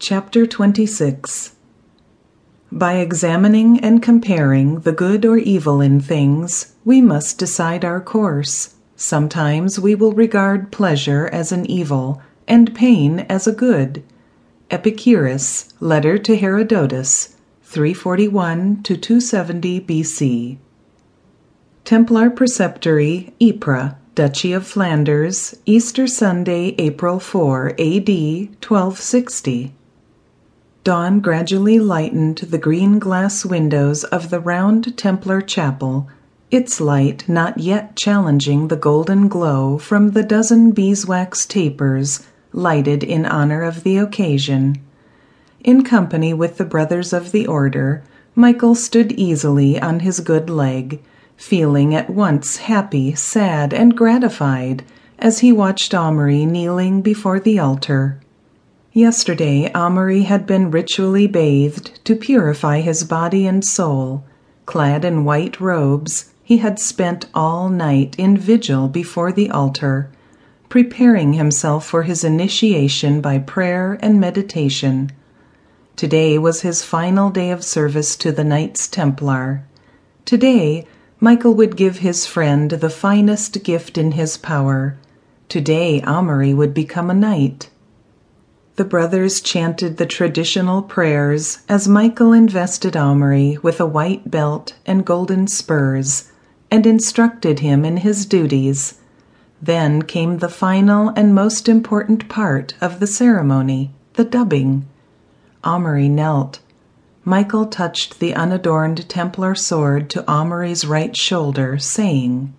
Chapter 26 By examining and comparing the good or evil in things, we must decide our course. Sometimes we will regard pleasure as an evil, and pain as a good. Epicurus, Letter to Herodotus, 341 to 270 B.C. Templar Preceptory, Ypres, Duchy of Flanders, Easter Sunday, April 4, A.D. 1260. Dawn gradually lightened the green glass windows of the round Templar chapel, its light not yet challenging the golden glow from the dozen beeswax tapers lighted in honor of the occasion. In company with the brothers of the order, Michael stood easily on his good leg feeling at once happy, sad, and gratified as he watched Amaury kneeling before the altar. Yesterday Amaury had been ritually bathed to purify his body and soul. Clad in white robes, he had spent all night in vigil before the altar, preparing himself for his initiation by prayer and meditation. Today was his final day of service to the Knights Templar. Today Michael would give his friend the finest gift in his power. Today Amaury would become a knight. The brothers chanted the traditional prayers as Michael invested Amaury with a white belt and golden spurs, and instructed him in his duties. Then came the final and most important part of the ceremony, the dubbing. Amaury knelt. Michael touched the unadorned Templar sword to Amaury's right shoulder, saying,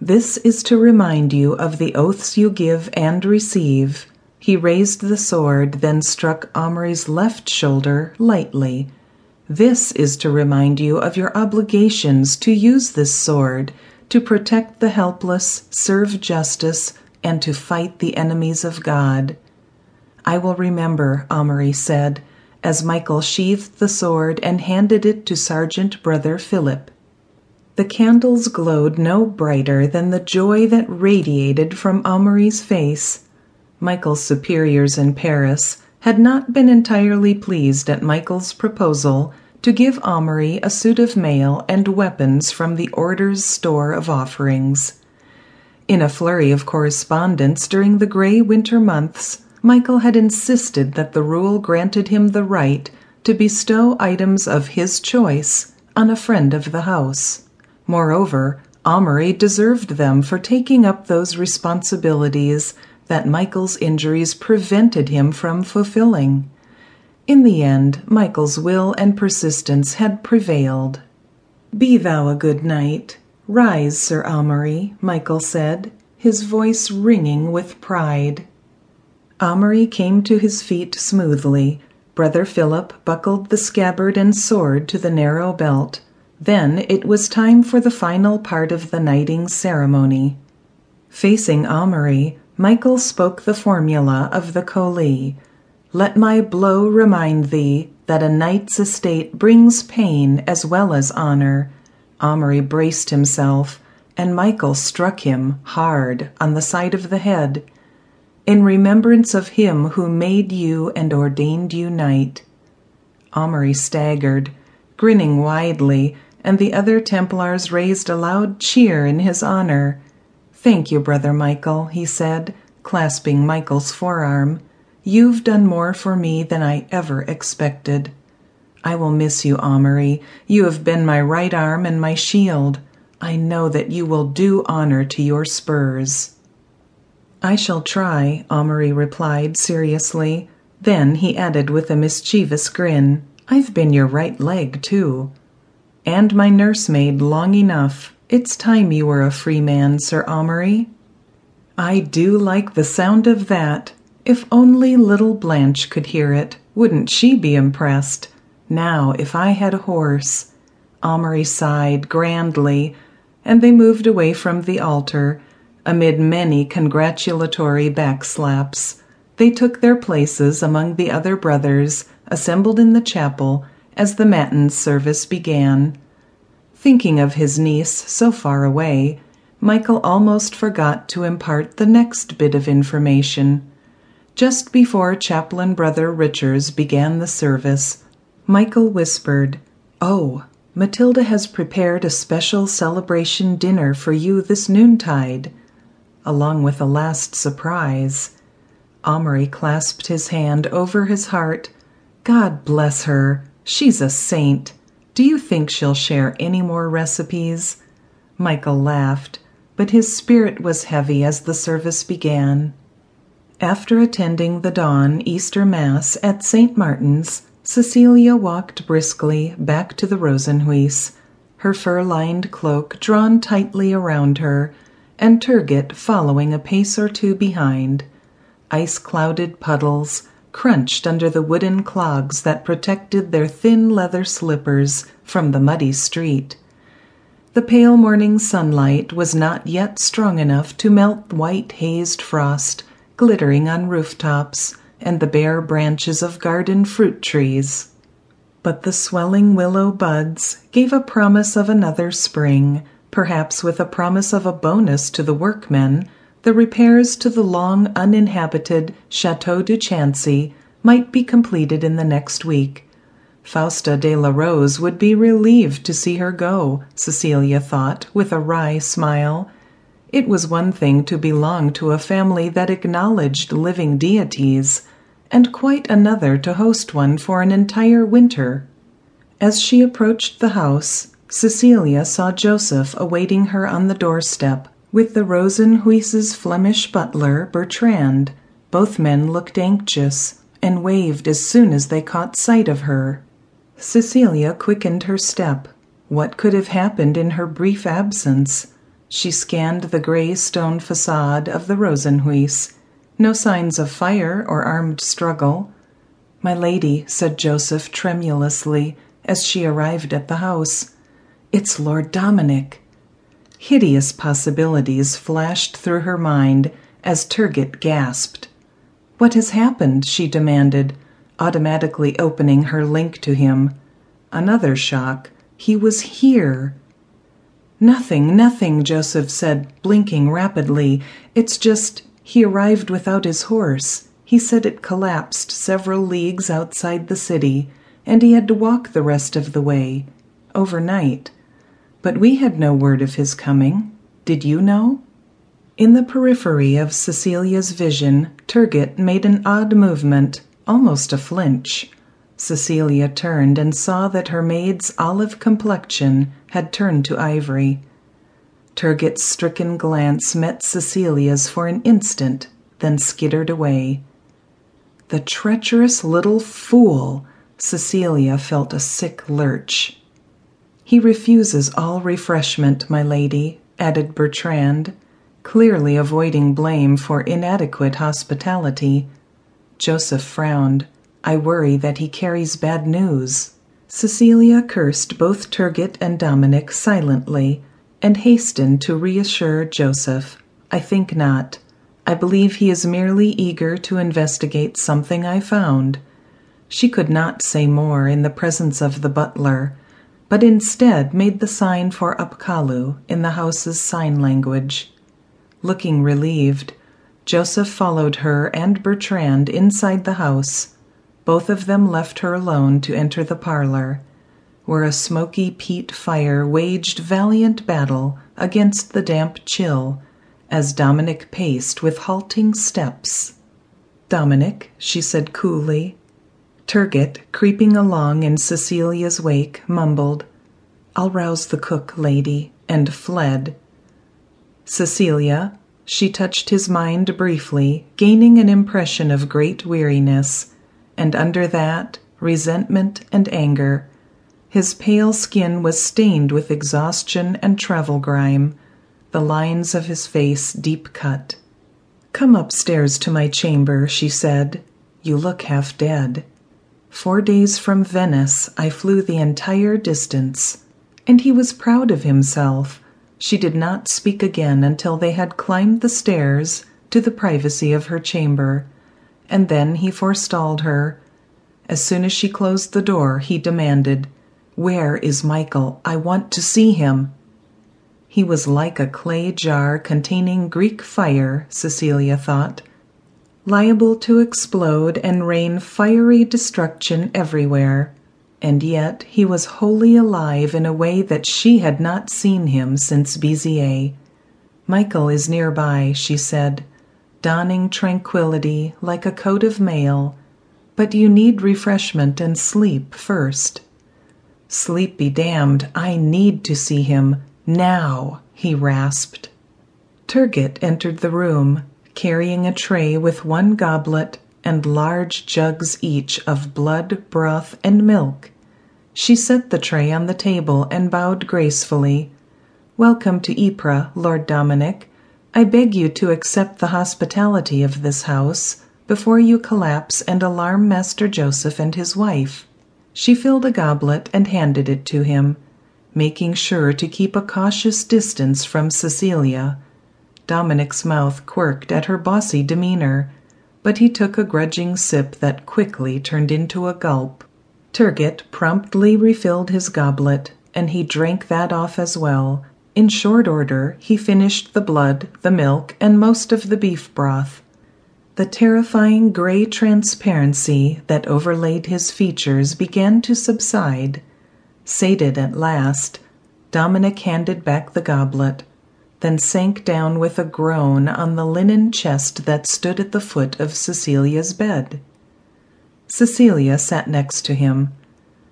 This is to remind you of the oaths you give and receive. He raised the sword, then struck Amaury's left shoulder lightly. This is to remind you of your obligations to use this sword, to protect the helpless, serve justice, and to fight the enemies of God. I will remember, Amaury said as Michael sheathed the sword and handed it to Sergeant Brother Philip. The candles glowed no brighter than the joy that radiated from Amaury's face. Michael's superiors in Paris had not been entirely pleased at Michael's proposal to give Amaury a suit of mail and weapons from the Order's store of offerings. In a flurry of correspondence during the gray winter months, Michael had insisted that the rule granted him the right to bestow items of his choice on a friend of the house. Moreover, Amaury deserved them for taking up those responsibilities that Michael's injuries prevented him from fulfilling. In the end, Michael's will and persistence had prevailed. Be thou a good knight. Rise, Sir Amaury, Michael said, his voice ringing with pride. Amaury came to his feet smoothly. Brother Philip buckled the scabbard and sword to the narrow belt. Then it was time for the final part of the knighting ceremony. Facing Amaury, Michael spoke the formula of the colée. Let my blow remind thee that a knight's estate brings pain as well as honor. Amaury braced himself, and Michael struck him hard on the side of the head in remembrance of him who made you and ordained you knight. Amaury staggered, grinning widely, and the other Templars raised a loud cheer in his honor. Thank you, Brother Michael, he said, clasping Michael's forearm. You've done more for me than I ever expected. I will miss you, Amaury. You have been my right arm and my shield. I know that you will do honor to your spurs. I shall try, Amaury replied seriously. Then he added with a mischievous grin, I've been your right leg, too. And my nursemaid long enough. It's time you were a free man, Sir Amaury. I do like the sound of that. If only little Blanche could hear it, wouldn't she be impressed? Now, if I had a horse. Amaury sighed grandly, and they moved away from the altar Amid many congratulatory backslaps, they took their places among the other brothers assembled in the chapel as the matins service began. Thinking of his niece so far away, Michael almost forgot to impart the next bit of information. Just before Chaplain Brother Richards began the service, Michael whispered, "Oh, Matilda has prepared a special celebration dinner for you this noontide," along with a last surprise. Amaury clasped his hand over his heart. "God bless her! She's a saint. Do you think she'll share any more recipes?" Michael laughed, but his spirit was heavy as the service began. After attending the dawn Easter Mass at St. Martin's, Cecilia walked briskly back to the Rosenhuis, her fur lined cloak drawn tightly around her, and Turgot following a pace or two behind. Ice clouded puddles crunched under the wooden clogs that protected their thin leather slippers from the muddy street. The pale morning sunlight was not yet strong enough to melt white hazed frost glittering on rooftops and the bare branches of garden fruit trees. But the swelling willow buds gave a promise of another spring, perhaps with a promise of a bonus to the workmen. The repairs to the long uninhabited Chateau de Chancy might be completed in the next week. Fausta de la Rose would be relieved to see her go, Cecilia thought, with a wry smile. It was one thing to belong to a family that acknowledged living deities, and quite another to host one for an entire winter. As she approached the house, Cecilia saw Joseph awaiting her on the doorstep, with the Rosenhuis's Flemish butler, Bertrand. Both men looked anxious, and waved as soon as they caught sight of her. Cecilia quickened her step. What could have happened in her brief absence? She scanned the gray stone facade of the Rosenhuis. No signs of fire or armed struggle. My lady, said Joseph tremulously as she arrived at the house, it's Lord Dominic. Hideous possibilities flashed through her mind as Turgot gasped. What has happened? she demanded, automatically opening her link to him. Another shock. He was here. Nothing, nothing, Joseph said, blinking rapidly. It's just he arrived without his horse. He said it collapsed several leagues outside the city, and he had to walk the rest of the way, overnight. But we had no word of his coming. Did you know? In the periphery of Cecilia's vision, Turgot made an odd movement, almost a flinch. Cecilia turned and saw that her maid's olive complexion had turned to ivory. Turgot's stricken glance met Cecilia's for an instant, then skittered away. The treacherous little fool! Cecilia felt a sick lurch. He refuses all refreshment, my lady, added Bertrand, clearly avoiding blame for inadequate hospitality. Joseph frowned. I worry that he carries bad news. Cecilia cursed both Turgot and Dominic silently, and hastened to reassure Joseph. I think not. I believe he is merely eager to investigate something I found. She could not say more in the presence of the butler, but instead made the sign for Apkallu in the house's sign language. Looking relieved, Joseph followed her and Bertrand inside the house both of them left her alone to enter the parlor, where a smoky peat fire waged valiant battle against the damp chill as Dominic paced with halting steps. "Dominic," she said coolly. Turgot, creeping along in Cecilia's wake, mumbled, I'll rouse the cook, lady, and fled. Cecilia, she touched his mind briefly, gaining an impression of great weariness and under that, resentment and anger. His pale skin was stained with exhaustion and travel grime, the lines of his face deep cut. Come upstairs to my chamber, she said. You look half dead. Four days from Venice, I flew the entire distance. And he was proud of himself. She did not speak again until they had climbed the stairs to the privacy of her chamber and then he forestalled her. As soon as she closed the door, he demanded, Where is Michael? I want to see him. He was like a clay jar containing Greek fire, Cecilia thought. Liable to explode and rain fiery destruction everywhere. And yet he was wholly alive in a way that she had not seen him since Beziers. Michael is nearby, she said, donning tranquillity like a coat of mail, but you need refreshment and sleep first. Sleep be damned, I need to see him now, he rasped. Turgot entered the room, carrying a tray with one goblet and large jugs each of blood, broth, and milk. She set the tray on the table and bowed gracefully. Welcome to Ypres, Lord Dominic. I beg you to accept the hospitality of this house before you collapse and alarm Master Joseph and his wife. She filled a goblet and handed it to him, making sure to keep a cautious distance from Cecilia. Dominic's mouth quirked at her bossy demeanor, but he took a grudging sip that quickly turned into a gulp. Turgot promptly refilled his goblet, and he drank that off as well. In short order he finished the blood, the milk, and most of the beef broth. The terrifying grey transparency that overlaid his features began to subside. Sated at last, Dominic handed back the goblet, then sank down with a groan on the linen chest that stood at the foot of Cecilia's bed. Cecilia sat next to him,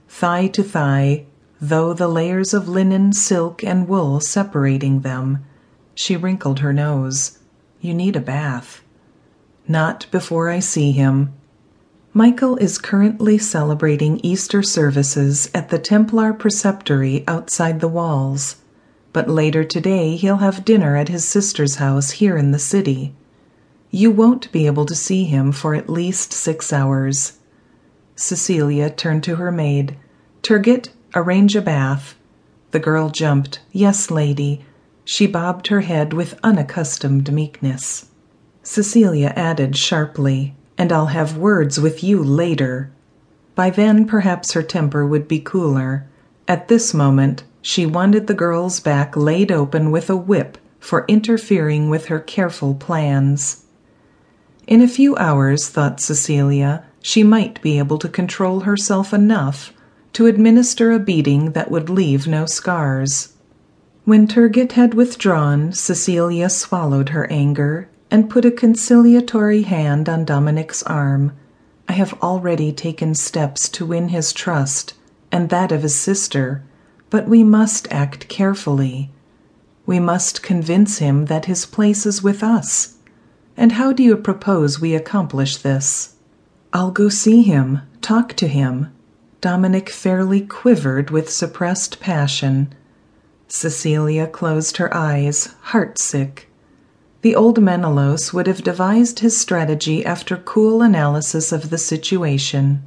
thigh to thigh, though the layers of linen, silk, and wool separating them. She wrinkled her nose. You need a bath. Not before I see him. Michael is currently celebrating Easter services at the Templar Preceptory outside the walls, but later today he'll have dinner at his sister's house here in the city. You won't be able to see him for at least six hours. Cecilia turned to her maid. Turgot, arrange a bath. The girl jumped. Yes, lady. She bobbed her head with unaccustomed meekness. Cecilia added sharply, And I'll have words with you later. By then, perhaps her temper would be cooler. At this moment, she wanted the girl's back laid open with a whip for interfering with her careful plans. In a few hours, thought Cecilia, she might be able to control herself enough to administer a beating that would leave no scars. When Turgot had withdrawn, Cecilia swallowed her anger and put a conciliatory hand on Dominic's arm. I have already taken steps to win his trust and that of his sister, but we must act carefully. We must convince him that his place is with us. And how do you propose we accomplish this? I'll go see him, talk to him. Dominic fairly quivered with suppressed passion. Cecilia closed her eyes, heartsick. The old Menelaus would have devised his strategy after cool analysis of the situation.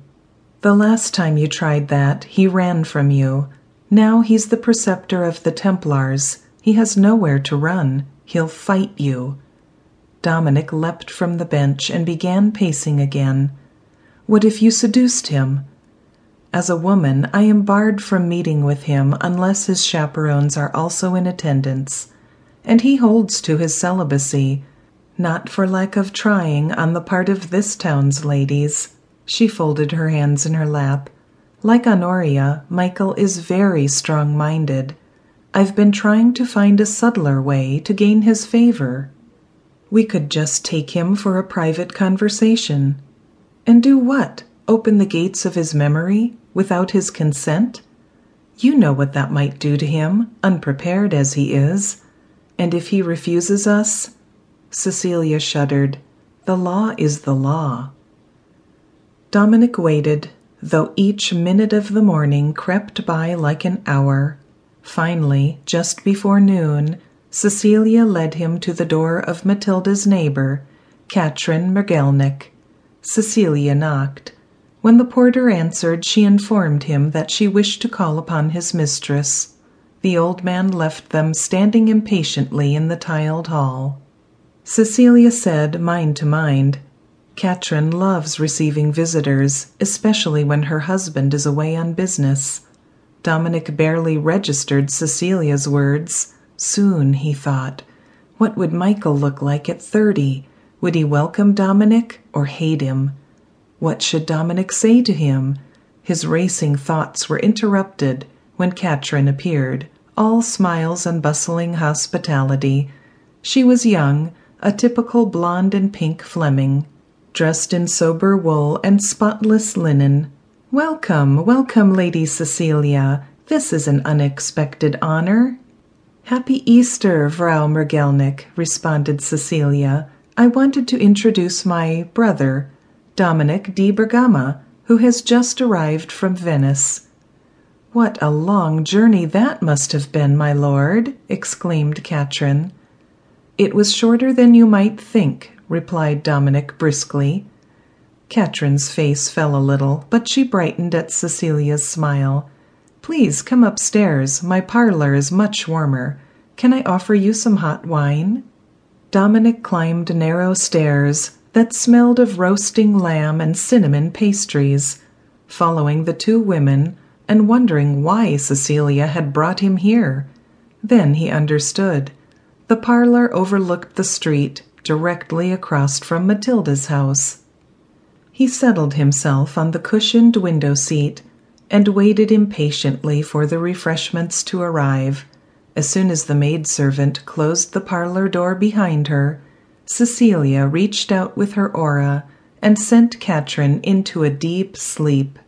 The last time you tried that, he ran from you. Now he's the preceptor of the Templars. He has nowhere to run. He'll fight you. Dominic leapt from the bench and began pacing again. What if you seduced him? As a woman, I am barred from meeting with him unless his chaperons are also in attendance and he holds to his celibacy, not for lack of trying on the part of this town's ladies. She folded her hands in her lap. Like Honoria, Michael is very strong minded. I've been trying to find a subtler way to gain his favor. We could just take him for a private conversation. And do what? Open the gates of his memory without his consent? You know what that might do to him, unprepared as he is. And if he refuses us? Cecilia shuddered. The law is the law. Dominic waited, though each minute of the morning crept by like an hour. Finally, just before noon, Cecilia led him to the door of Matilda's neighbor, Katrin Mergelnick. Cecilia knocked. When the porter answered, she informed him that she wished to call upon his mistress. The old man left them standing impatiently in the tiled hall. Cecilia said, mind to mind, Katrin loves receiving visitors, especially when her husband is away on business. Dominic barely registered Cecilia's words. Soon, he thought. What would Michael look like at thirty, Would he welcome Dominic or hate him? What should Dominic say to him? His racing thoughts were interrupted when Katrin appeared, all smiles and bustling hospitality. She was young, a typical blonde and pink Fleming, dressed in sober wool and spotless linen. Welcome, welcome, Lady Cecilia. This is an unexpected honor. Happy Easter, Frau Mergelnick, responded Cecilia. I wanted to introduce my brother, Dominic di Bergama, who has just arrived from Venice. What a long journey that must have been, my lord, exclaimed Katrin. It was shorter than you might think, replied Dominic briskly. Katrin's face fell a little, but she brightened at Cecilia's smile. Please come upstairs. My parlor is much warmer. Can I offer you some hot wine? Dominic climbed narrow stairs that smelled of roasting lamb and cinnamon pastries, following the two women and wondering why Cecilia had brought him here. Then he understood. The parlor overlooked the street directly across from Matilda's house. He settled himself on the cushioned window seat and waited impatiently for the refreshments to arrive. As soon as the maidservant closed the parlor door behind her, Cecilia reached out with her aura and sent Katrin into a deep sleep.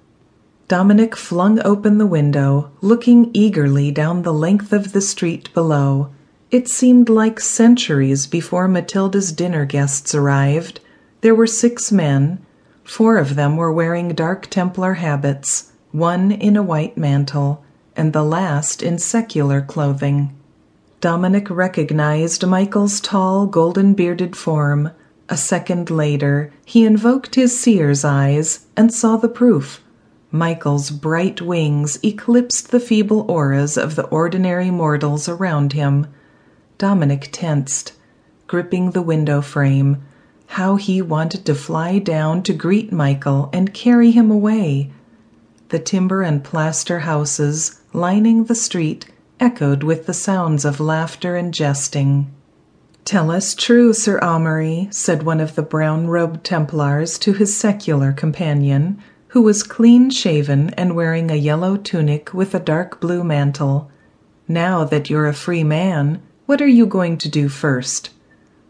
Dominic flung open the window, looking eagerly down the length of the street below. It seemed like centuries before Matilda's dinner guests arrived. There were six men. Four of them were wearing dark Templar habits, one in a white mantle, and the last in secular clothing. Dominic recognized Michael's tall, golden bearded form. A second later, he invoked his seer's eyes and saw the proof. Michael's bright wings eclipsed the feeble auras of the ordinary mortals around him. Dominic tensed, gripping the window frame. How he wanted to fly down to greet Michael and carry him away. The timber and plaster houses lining the street echoed with the sounds of laughter and jesting. Tell us true, Sir Amaury, said one of the brown robed Templars to his secular companion, who was clean shaven and wearing a yellow tunic with a dark blue mantle. Now that you're a free man, what are you going to do first?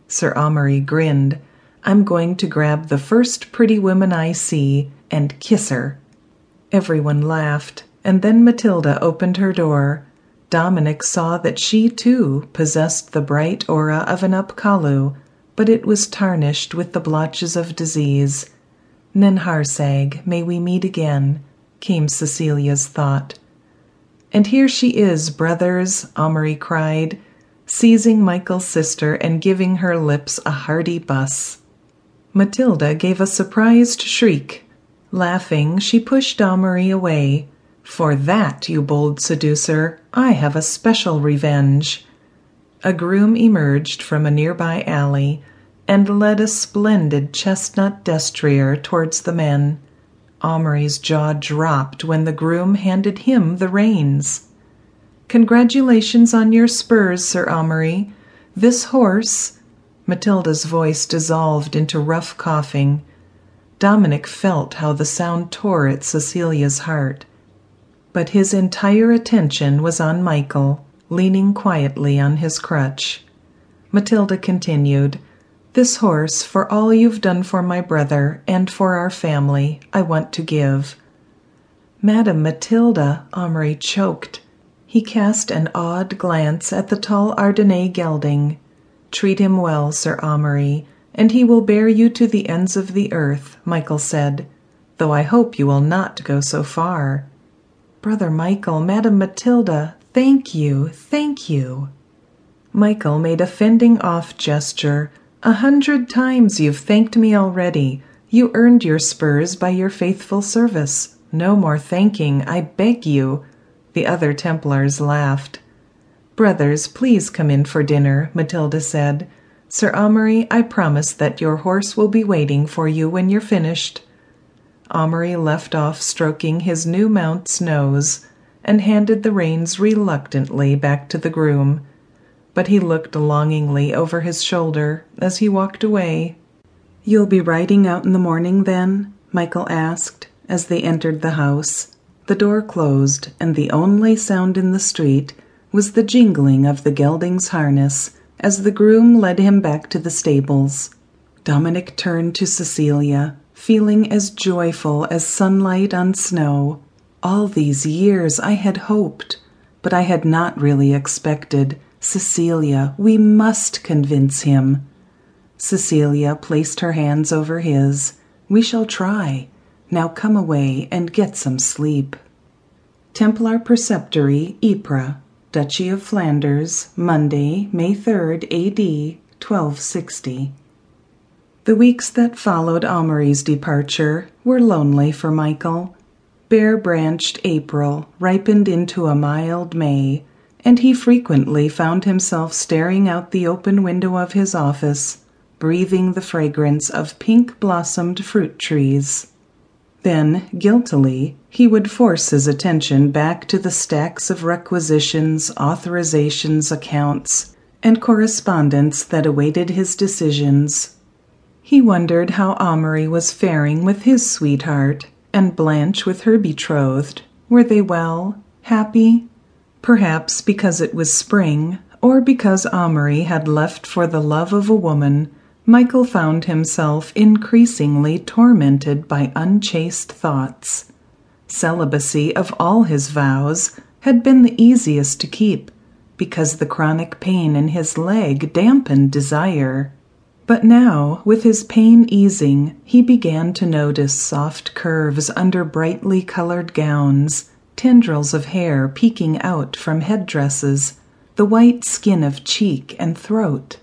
Sir Amaury grinned. I'm going to grab the first pretty woman I see and kiss her. Everyone laughed, and then Matilda opened her door. Dominic saw that she, too, possessed the bright aura of an Apkallu, but it was tarnished with the blotches of disease. Ninhursag, may we meet again, came Cecilia's thought. And here she is, brothers, Amaury cried, seizing Michael's sister and giving her lips a hearty buss. Matilda gave a surprised shriek. Laughing, she pushed Amaury away. For that, you bold seducer, I have a special revenge. A groom emerged from a nearby alley and led a splendid chestnut destrier towards the men. Amaury's jaw dropped when the groom handed him the reins. Congratulations on your spurs, Sir Amaury. This horse. Matilda's voice dissolved into rough coughing. Dominic felt how the sound tore at Cecilia's heart. But his entire attention was on Michael, leaning quietly on his crutch. Matilda continued, This horse, for all you've done for my brother and for our family, I want to give. Madam Matilda, Amaury choked. He cast an odd glance at the tall Ardennais gelding. Treat him well, Sir Amaury, and he will bear you to the ends of the earth, Michael said, though I hope you will not go so far. Brother Michael, Madam Matilda, thank you, thank you. Michael made a fending off gesture. A hundred times you've thanked me already. You earned your spurs by your faithful service. No more thanking, I beg you. The other Templars laughed. Brothers, please come in for dinner, Matilda said. Sir Amaury, I promise that your horse will be waiting for you when you're finished. Amaury left off stroking his new mount's nose and handed the reins reluctantly back to the groom. But he looked longingly over his shoulder as he walked away. You'll be riding out in the morning, then? Michael asked as they entered the house. The door closed, and the only sound in the street was the jingling of the gelding's harness as the groom led him back to the stables. Dominic turned to Cecilia, feeling as joyful as sunlight on snow. All these years I had hoped, but I had not really expected. Cecilia, we must convince him. Cecilia placed her hands over his. We shall try. Now come away and get some sleep. Templar Preceptory, Ypres, Duchy of Flanders, Monday, May 3rd, A.D. 1260. The weeks that followed Amaury's departure were lonely for Michael. Bare branched April ripened into a mild May, and he frequently found himself staring out the open window of his office, breathing the fragrance of pink blossomed fruit trees. Then, guiltily, he would force his attention back to the stacks of requisitions, authorizations, accounts, and correspondence that awaited his decisions. He wondered how Amaury was faring with his sweetheart, and Blanche with her betrothed. Were they well? Happy? Perhaps because it was spring, or because Amaury had left for the love of a woman, Michael found himself increasingly tormented by unchaste thoughts. Celibacy of all his vows had been the easiest to keep, because the chronic pain in his leg dampened desire. But now, with his pain easing, he began to notice soft curves under brightly colored gowns, tendrils of hair peeking out from head dresses, the white skin of cheek and throat.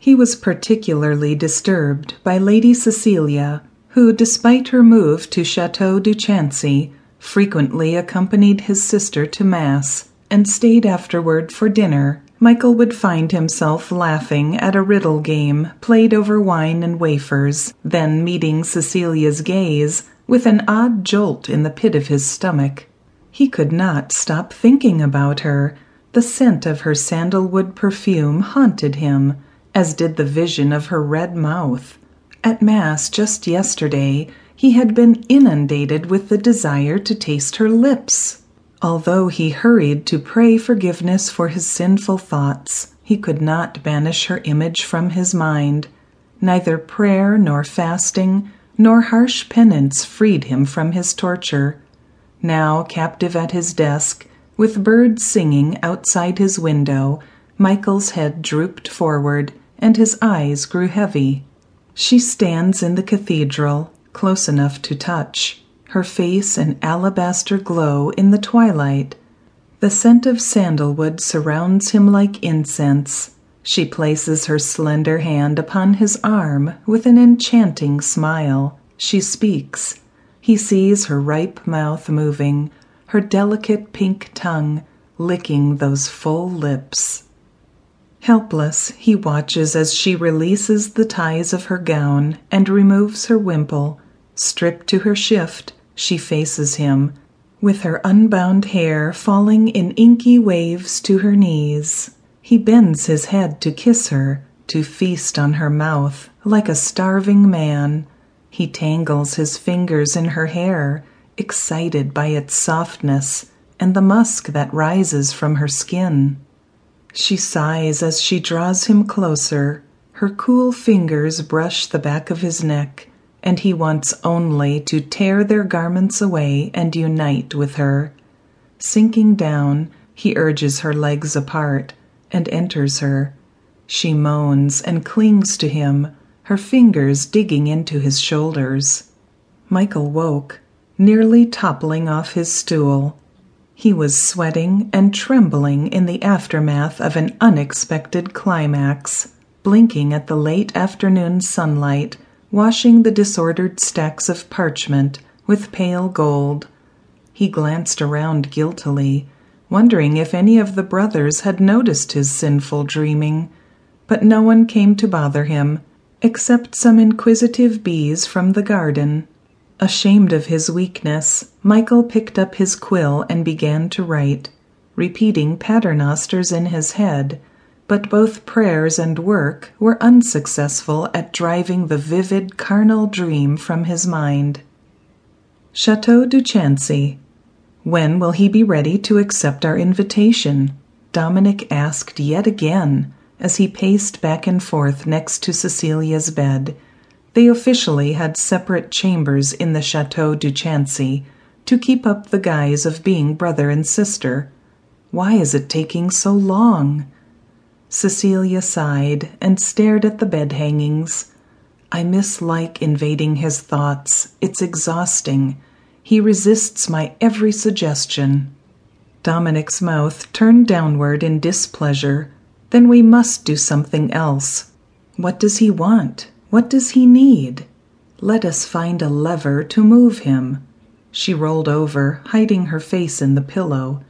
He was particularly disturbed by Lady Cecilia, who, despite her move to Chateau du Chancy, frequently accompanied his sister to Mass and stayed afterward for dinner. Michael would find himself laughing at a riddle game played over wine and wafers, then meeting Cecilia's gaze with an odd jolt in the pit of his stomach. He could not stop thinking about her. The scent of her sandalwood perfume haunted him as did the vision of her red mouth. At Mass just yesterday he had been inundated with the desire to taste her lips. Although he hurried to pray forgiveness for his sinful thoughts, he could not banish her image from his mind. Neither prayer nor fasting nor harsh penance freed him from his torture. Now, captive at his desk, with birds singing outside his window, Michael's head drooped forward and his eyes grew heavy. She stands in the cathedral, close enough to touch, her face an alabaster glow in the twilight. The scent of sandalwood surrounds him like incense. She places her slender hand upon his arm with an enchanting smile. She speaks. He sees her ripe mouth moving, her delicate pink tongue licking those full lips. Helpless, he watches as she releases the ties of her gown and removes her wimple. Stripped to her shift, she faces him, with her unbound hair falling in inky waves to her knees. He bends his head to kiss her, to feast on her mouth like a starving man. He tangles his fingers in her hair, excited by its softness and the musk that rises from her skin. She sighs as she draws him closer. Her cool fingers brush the back of his neck, and he wants only to tear their garments away and unite with her. Sinking down, he urges her legs apart and enters her. She moans and clings to him, her fingers digging into his shoulders. Michael woke, nearly toppling off his stool. He was sweating and trembling in the aftermath of an unexpected climax, blinking at the late afternoon sunlight, washing the disordered stacks of parchment with pale gold. He glanced around guiltily, wondering if any of the brothers had noticed his sinful dreaming, but no one came to bother him, except some inquisitive bees from the garden. Ashamed of his weakness, Michael picked up his quill and began to write, repeating paternosters in his head, but both prayers and work were unsuccessful at driving the vivid carnal dream from his mind. Chateau du Chancy. When will he be ready to accept our invitation? Dominic asked yet again as he paced back and forth next to Cecilia's bed. They officially had separate chambers in the Chateau du Chancy to keep up the guise of being brother and sister. Why is it taking so long? Cecilia sighed and stared at the bed hangings. I mislike invading his thoughts. It's exhausting. He resists my every suggestion. Dominic's mouth turned downward in displeasure. Then we must do something else. What does he want? What does he need? Let us find a lever to move him. She rolled over, hiding her face in the pillow.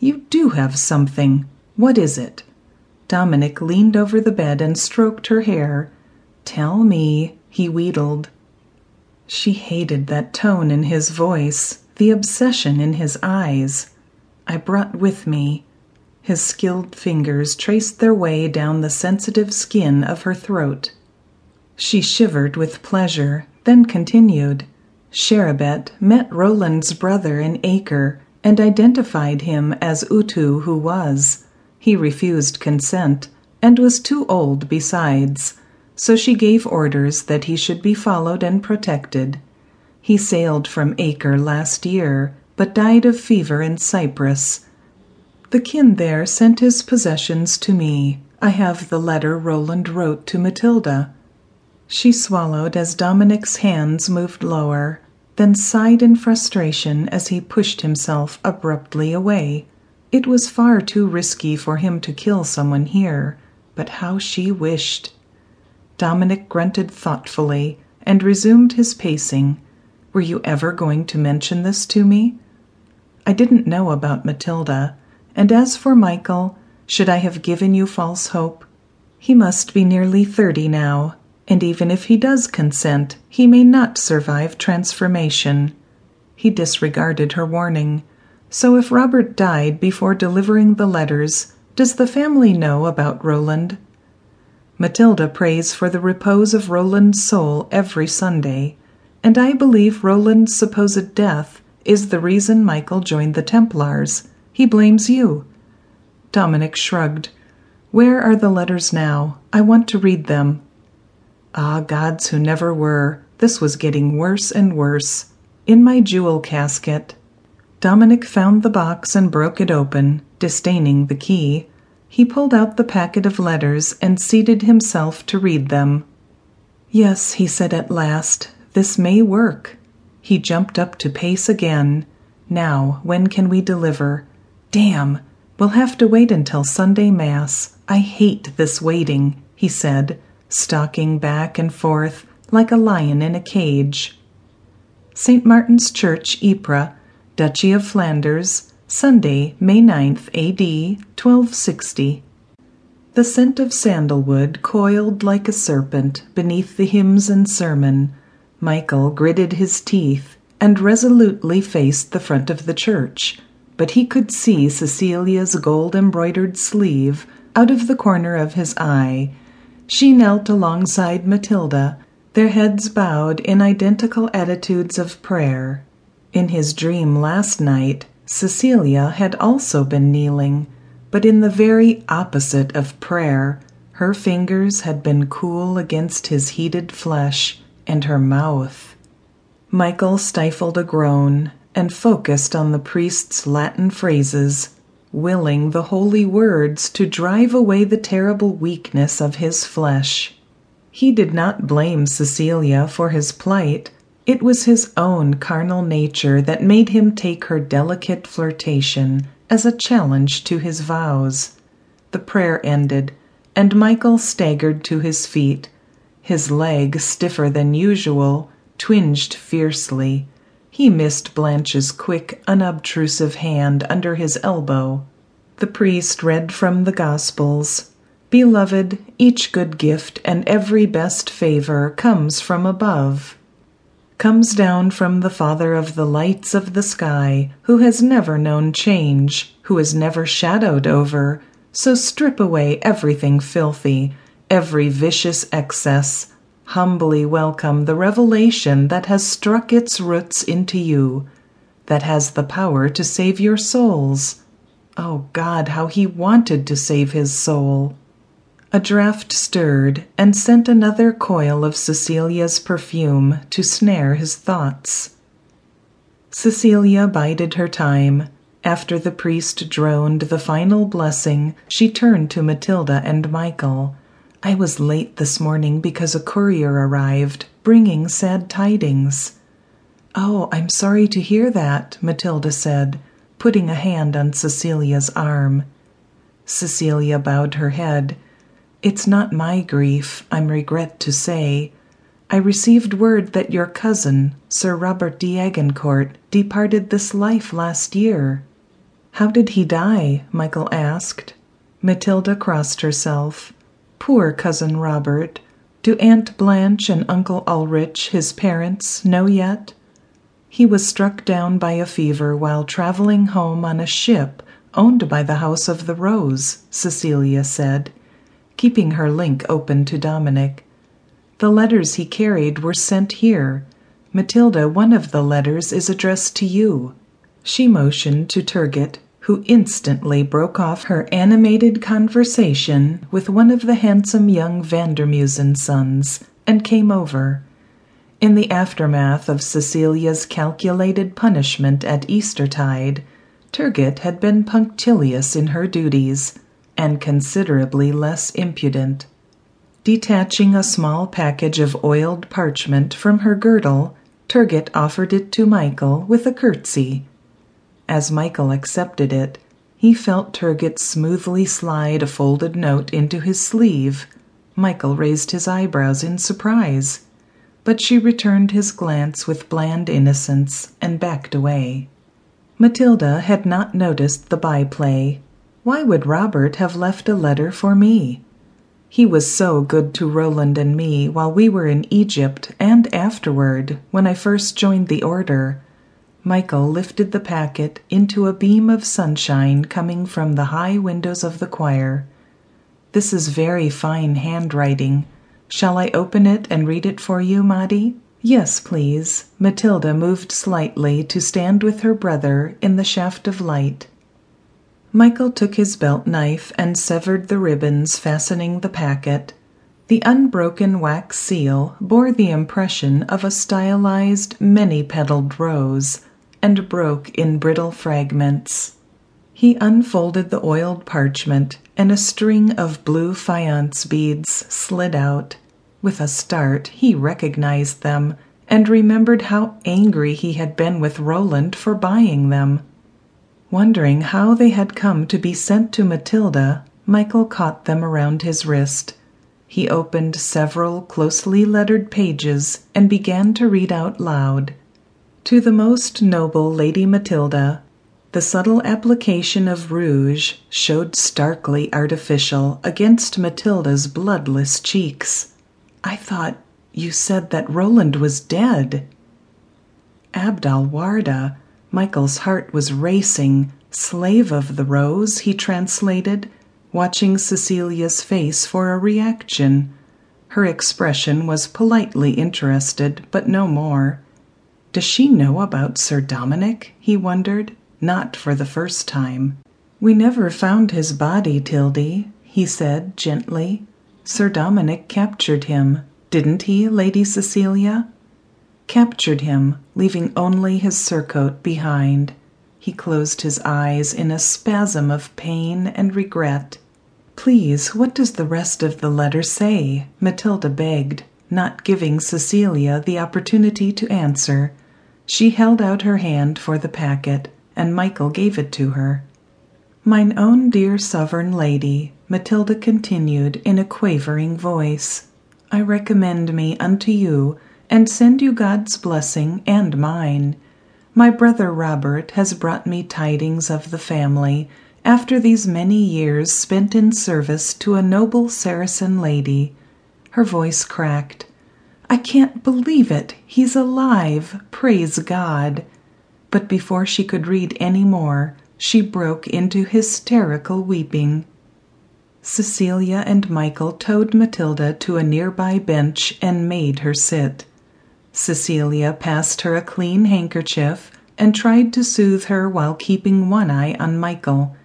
You do have something. What is it? Dominic leaned over the bed and stroked her hair. Tell me, he wheedled. She hated that tone in his voice, the obsession in his eyes. I brought with me. His skilled fingers traced their way down the sensitive skin of her throat. She shivered with pleasure, then continued. Sherabet met Roland's brother in Acre and identified him as Utu who was. He refused consent, and was too old besides, so she gave orders that he should be followed and protected. He sailed from Acre last year, but died of fever in Cyprus. The kin there sent his possessions to me. I have the letter Roland wrote to Matilda. She swallowed as Dominic's hands moved lower, then sighed in frustration as he pushed himself abruptly away. It was far too risky for him to kill someone here, but how she wished. Dominic grunted thoughtfully and resumed his pacing. Were you ever going to mention this to me? I didn't know about Matilda, and as for Michael, should I have given you false hope? He must be nearly thirty now, and even if he does consent, he may not survive transformation. He disregarded her warning. So if Robert died before delivering the letters, does the family know about Roland? Matilda prays for the repose of Roland's soul every Sunday, and I believe Roland's supposed death is the reason Michael joined the Templars. He blames you. Dominic shrugged. Where are the letters now? I want to read them. Ah, gods who never were. This was getting worse and worse. In my jewel casket. Dominic found the box and broke it open, disdaining the key. He pulled out the packet of letters and seated himself to read them. Yes, he said at last, this may work. He jumped up to pace again. Now, when can we deliver? Damn! We'll have to wait until Sunday Mass. I hate this waiting, he said, stalking back and forth like a lion in a cage. St. Martin's Church, Ypres, Duchy of Flanders, Sunday, May 9th, A.D. 1260. The scent of sandalwood coiled like a serpent beneath the hymns and sermon. Michael gritted his teeth and resolutely faced the front of the church, but he could see Cecilia's gold embroidered sleeve out of the corner of his eye. She knelt alongside Matilda, their heads bowed in identical attitudes of prayer. In his dream last night, Cecilia had also been kneeling, but in the very opposite of prayer. Her fingers had been cool against his heated flesh, and her mouth. Michael stifled a groan and focused on the priest's Latin phrases, willing the holy words to drive away the terrible weakness of his flesh. He did not blame Cecilia for his plight. It was his own carnal nature that made him take her delicate flirtation as a challenge to his vows. The prayer ended, and Michael staggered to his feet. His leg, stiffer than usual, twinged fiercely. He missed Blanche's quick, unobtrusive hand under his elbow. The priest read from the Gospels. Beloved, each good gift and every best favor comes from above comes down from the Father of the lights of the sky, who has never known change, who is never shadowed over, So strip away everything filthy, every vicious excess. Humbly welcome the revelation that has struck its roots into you, that has the power to save your souls. Oh God, how he wanted to save his soul! A draught stirred and sent another coil of Cecilia's perfume to snare his thoughts. Cecilia bided her time. After the priest droned the final blessing, she turned to Matilda and Michael. I was late this morning because a courier arrived, bringing sad tidings. Oh, I'm sorry to hear that, Matilda said, putting a hand on Cecilia's arm. Cecilia bowed her head. It's not my grief, I'm regret to say. I received word that your cousin, Sir Robert de departed this life last year. How did he die? Michael asked. Matilda crossed herself. Poor cousin Robert. Do Aunt Blanche and Uncle Ulrich, his parents, know yet? He was struck down by a fever while traveling home on a ship owned by the House of the Rose, Cecilia said keeping her link open to Dominic. The letters he carried were sent here. Matilda, one of the letters is addressed to you. She motioned to Turgot, who instantly broke off her animated conversation with one of the handsome young Vandermeusen sons and came over. In the aftermath of Cecilia's calculated punishment at Eastertide, Turgot had been punctilious in her duties and considerably less impudent. Detaching a small package of oiled parchment from her girdle, Turgot offered it to Michael with a curtsy. As Michael accepted it, he felt Turgot smoothly slide a folded note into his sleeve. Michael raised his eyebrows in surprise, but she returned his glance with bland innocence and backed away. Matilda had not noticed the byplay why would Robert have left a letter for me? He was so good to Roland and me while we were in Egypt and afterward, when I first joined the order. Michael lifted the packet into a beam of sunshine coming from the high windows of the choir. This is very fine handwriting. Shall I open it and read it for you, Maudie? Yes, please. Matilda moved slightly to stand with her brother in the shaft of light. Michael took his belt knife and severed the ribbons fastening the packet. The unbroken wax seal bore the impression of a stylized, many petaled rose, and broke in brittle fragments. He unfolded the oiled parchment, and a string of blue faience beads slid out. With a start, he recognized them, and remembered how angry he had been with Roland for buying them. Wondering how they had come to be sent to Matilda, Michael caught them around his wrist. He opened several closely lettered pages and began to read out loud. To the most noble Lady Matilda, the subtle application of rouge showed starkly artificial against Matilda's bloodless cheeks. I thought you said that Roland was dead. Abdal Warda Michael's heart was racing. Slave of the Rose, he translated, watching Cecilia's face for a reaction. Her expression was politely interested, but no more. Does she know about Sir Dominic? he wondered, not for the first time. We never found his body, Tildy, he said gently. Sir Dominic captured him, didn't he, Lady Cecilia? captured him, leaving only his surcoat behind. He closed his eyes in a spasm of pain and regret. Please, what does the rest of the letter say? Matilda begged, not giving Cecilia the opportunity to answer. She held out her hand for the packet, and Michael gave it to her. Mine own dear sovereign lady, Matilda continued in a quavering voice, I recommend me unto you and send you God's blessing and mine. My brother Robert has brought me tidings of the family after these many years spent in service to a noble Saracen lady. Her voice cracked. I can't believe it. He's alive. Praise God. But before she could read any more, she broke into hysterical weeping. Cecilia and Michael towed Matilda to a nearby bench and made her sit. Cecilia passed her a clean handkerchief and tried to soothe her while keeping one eye on Michael.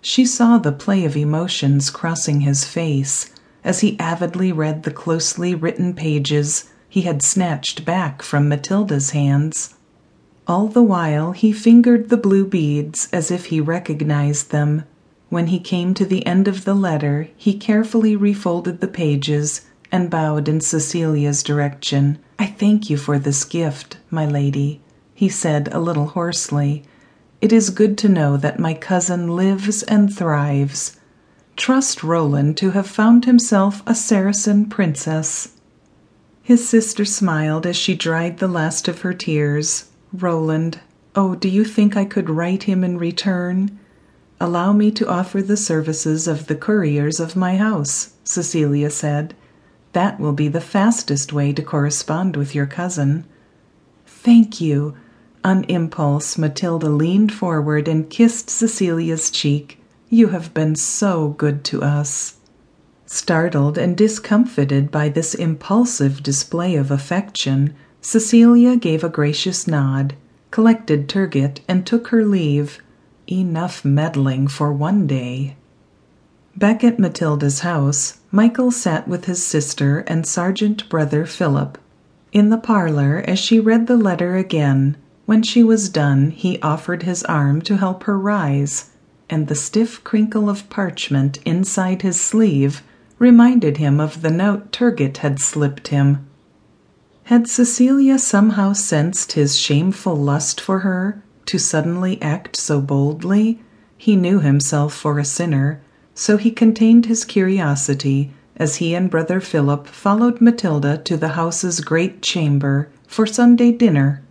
She saw the play of emotions crossing his face as he avidly read the closely written pages he had snatched back from Matilda's hands. All the while he fingered the blue beads as if he recognized them. When he came to the end of the letter, he carefully refolded the pages and bowed in Cecilia's direction. I thank you for this gift, my lady, he said a little hoarsely. It is good to know that my cousin lives and thrives. Trust Roland to have found himself a Saracen princess. His sister smiled as she dried the last of her tears. Roland, oh, do you think I could write him in return? Allow me to offer the services of the couriers of my house, Cecilia said. That will be the fastest way to correspond with your cousin. Thank you. On impulse, Matilda leaned forward and kissed Cecilia's cheek. You have been so good to us. Startled and discomfited by this impulsive display of affection, Cecilia gave a gracious nod, collected Turgot, and took her leave. Enough meddling for one day. Back at Matilda's house, Michael sat with his sister and Sergeant Brother Philip. In the parlor, as she read the letter again, when she was done, he offered his arm to help her rise, and the stiff crinkle of parchment inside his sleeve reminded him of the note Turgot had slipped him. Had Cecilia somehow sensed his shameful lust for her to suddenly act so boldly? He knew himself for a sinner, so he contained his curiosity as he and Brother Philip followed Matilda to the house's great chamber for Sunday dinner.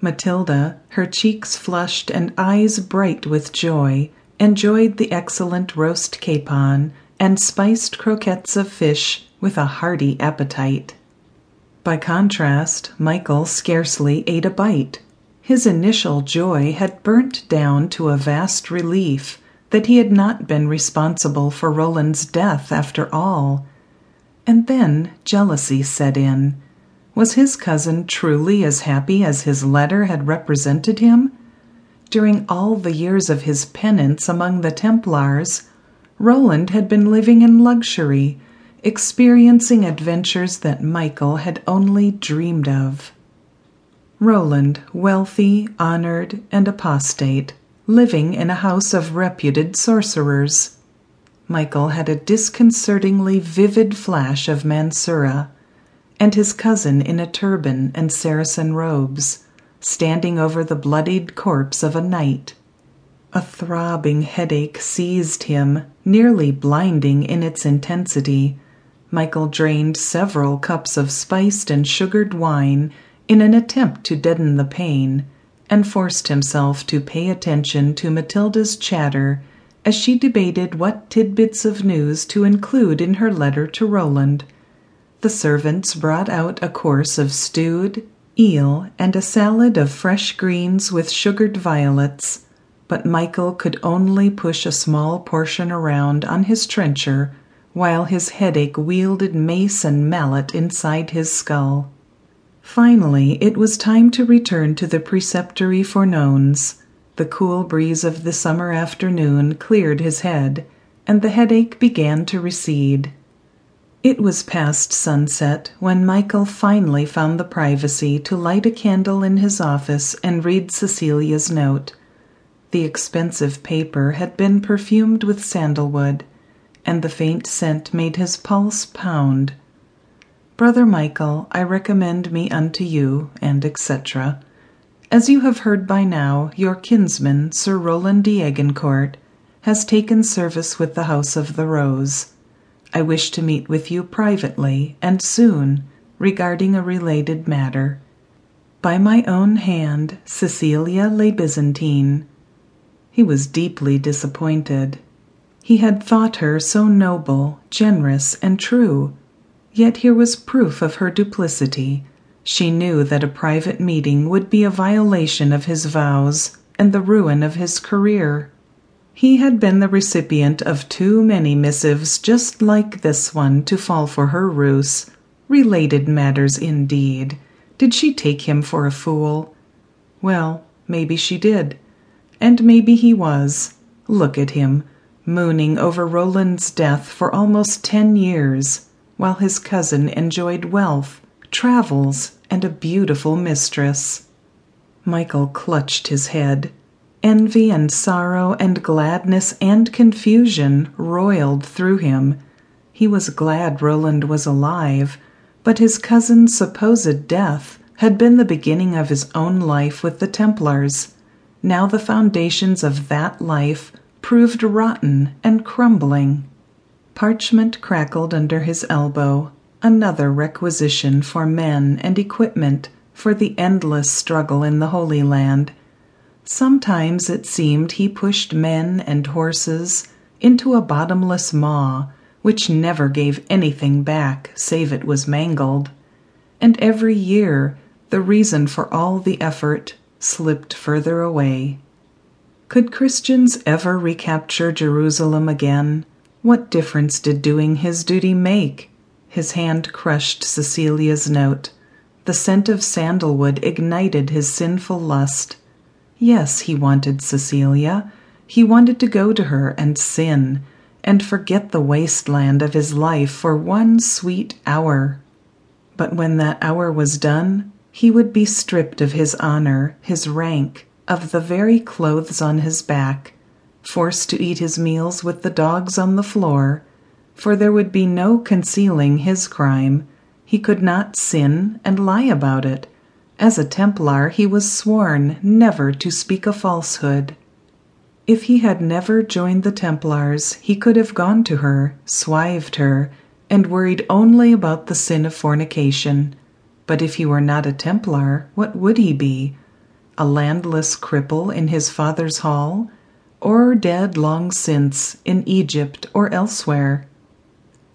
Matilda, her cheeks flushed and eyes bright with joy, enjoyed the excellent roast capon and spiced croquettes of fish with a hearty appetite. By contrast, Michael scarcely ate a bite. His initial joy had burnt down to a vast relief that he had not been responsible for Roland's death after all. And then jealousy set in was his cousin truly as happy as his letter had represented him? During all the years of his penance among the Templars, Roland had been living in luxury, experiencing adventures that Michael had only dreamed of. Roland, wealthy, honored, and apostate, living in a house of reputed sorcerers. Michael had a disconcertingly vivid flash of Mansura and his cousin in a turban and Saracen robes, standing over the bloodied corpse of a knight. A throbbing headache seized him, nearly blinding in its intensity. Michael drained several cups of spiced and sugared wine in an attempt to deaden the pain, and forced himself to pay attention to Matilda's chatter as she debated what tidbits of news to include in her letter to Roland. The servants brought out a course of stewed eel and a salad of fresh greens with sugared violets, but Michael could only push a small portion around on his trencher while his headache wielded mace and mallet inside his skull. Finally, it was time to return to the preceptory for nones. The cool breeze of the summer afternoon cleared his head, and the headache began to recede. It was past sunset when Michael finally found the privacy to light a candle in his office and read Cecilia's note. The expensive paper had been perfumed with sandalwood, and the faint scent made his pulse pound. Brother Michael, I recommend me unto you, and etc. As you have heard by now, your kinsman, Sir Roland de Agincourt, has taken service with the House of the Rose. I wish to meet with you privately, and soon, regarding a related matter. By my own hand, Cecilia Le Byzantine. He was deeply disappointed. He had thought her so noble, generous, and true. Yet here was proof of her duplicity. She knew that a private meeting would be a violation of his vows and the ruin of his career. He had been the recipient of too many missives just like this one to fall for her ruse. Related matters, indeed! Did she take him for a fool? Well, maybe she did. And maybe he was. Look at him, mooning over Roland's death for almost ten years, while his cousin enjoyed wealth, travels, and a beautiful mistress. Michael clutched his head. Envy and sorrow and gladness and confusion roiled through him. He was glad Roland was alive, but his cousin's supposed death had been the beginning of his own life with the Templars. Now the foundations of that life proved rotten and crumbling. Parchment crackled under his elbow, another requisition for men and equipment for the endless struggle in the Holy Land. Sometimes it seemed he pushed men and horses into a bottomless maw which never gave anything back save it was mangled. And every year the reason for all the effort slipped further away. Could Christians ever recapture Jerusalem again? What difference did doing his duty make? His hand crushed Cecilia's note. The scent of sandalwood ignited his sinful lust. Yes, he wanted Cecilia. He wanted to go to her and sin, and forget the wasteland of his life for one sweet hour. But when that hour was done, he would be stripped of his honor, his rank, of the very clothes on his back, forced to eat his meals with the dogs on the floor, for there would be no concealing his crime. He could not sin and lie about it as a Templar, he was sworn never to speak a falsehood. If he had never joined the Templars, he could have gone to her, swived her, and worried only about the sin of fornication. But if he were not a Templar, what would he be? A landless cripple in his father's hall? Or dead long since in Egypt or elsewhere?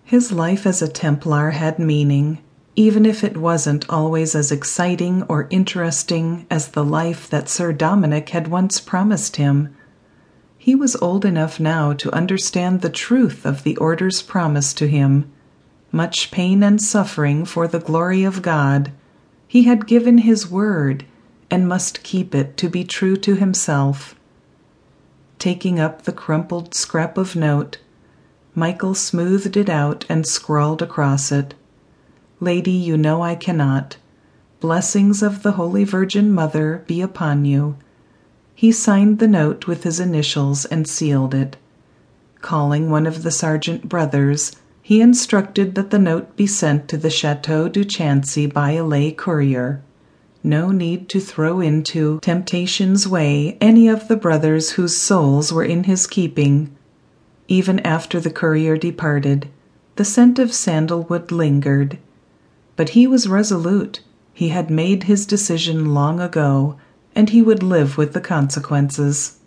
His life as a Templar had meaning even if it wasn't always as exciting or interesting as the life that Sir Dominic had once promised him. He was old enough now to understand the truth of the order's promise to him. Much pain and suffering for the glory of God. He had given his word and must keep it to be true to himself. Taking up the crumpled scrap of note, Michael smoothed it out and scrawled across it. Lady, you know I cannot. Blessings of the Holy Virgin Mother be upon you. He signed the note with his initials and sealed it. Calling one of the sergeant brothers, he instructed that the note be sent to the Chateau du Chancy by a lay courier. No need to throw into temptation's way any of the brothers whose souls were in his keeping. Even after the courier departed, the scent of sandalwood lingered. But he was resolute. He had made his decision long ago, and he would live with the consequences.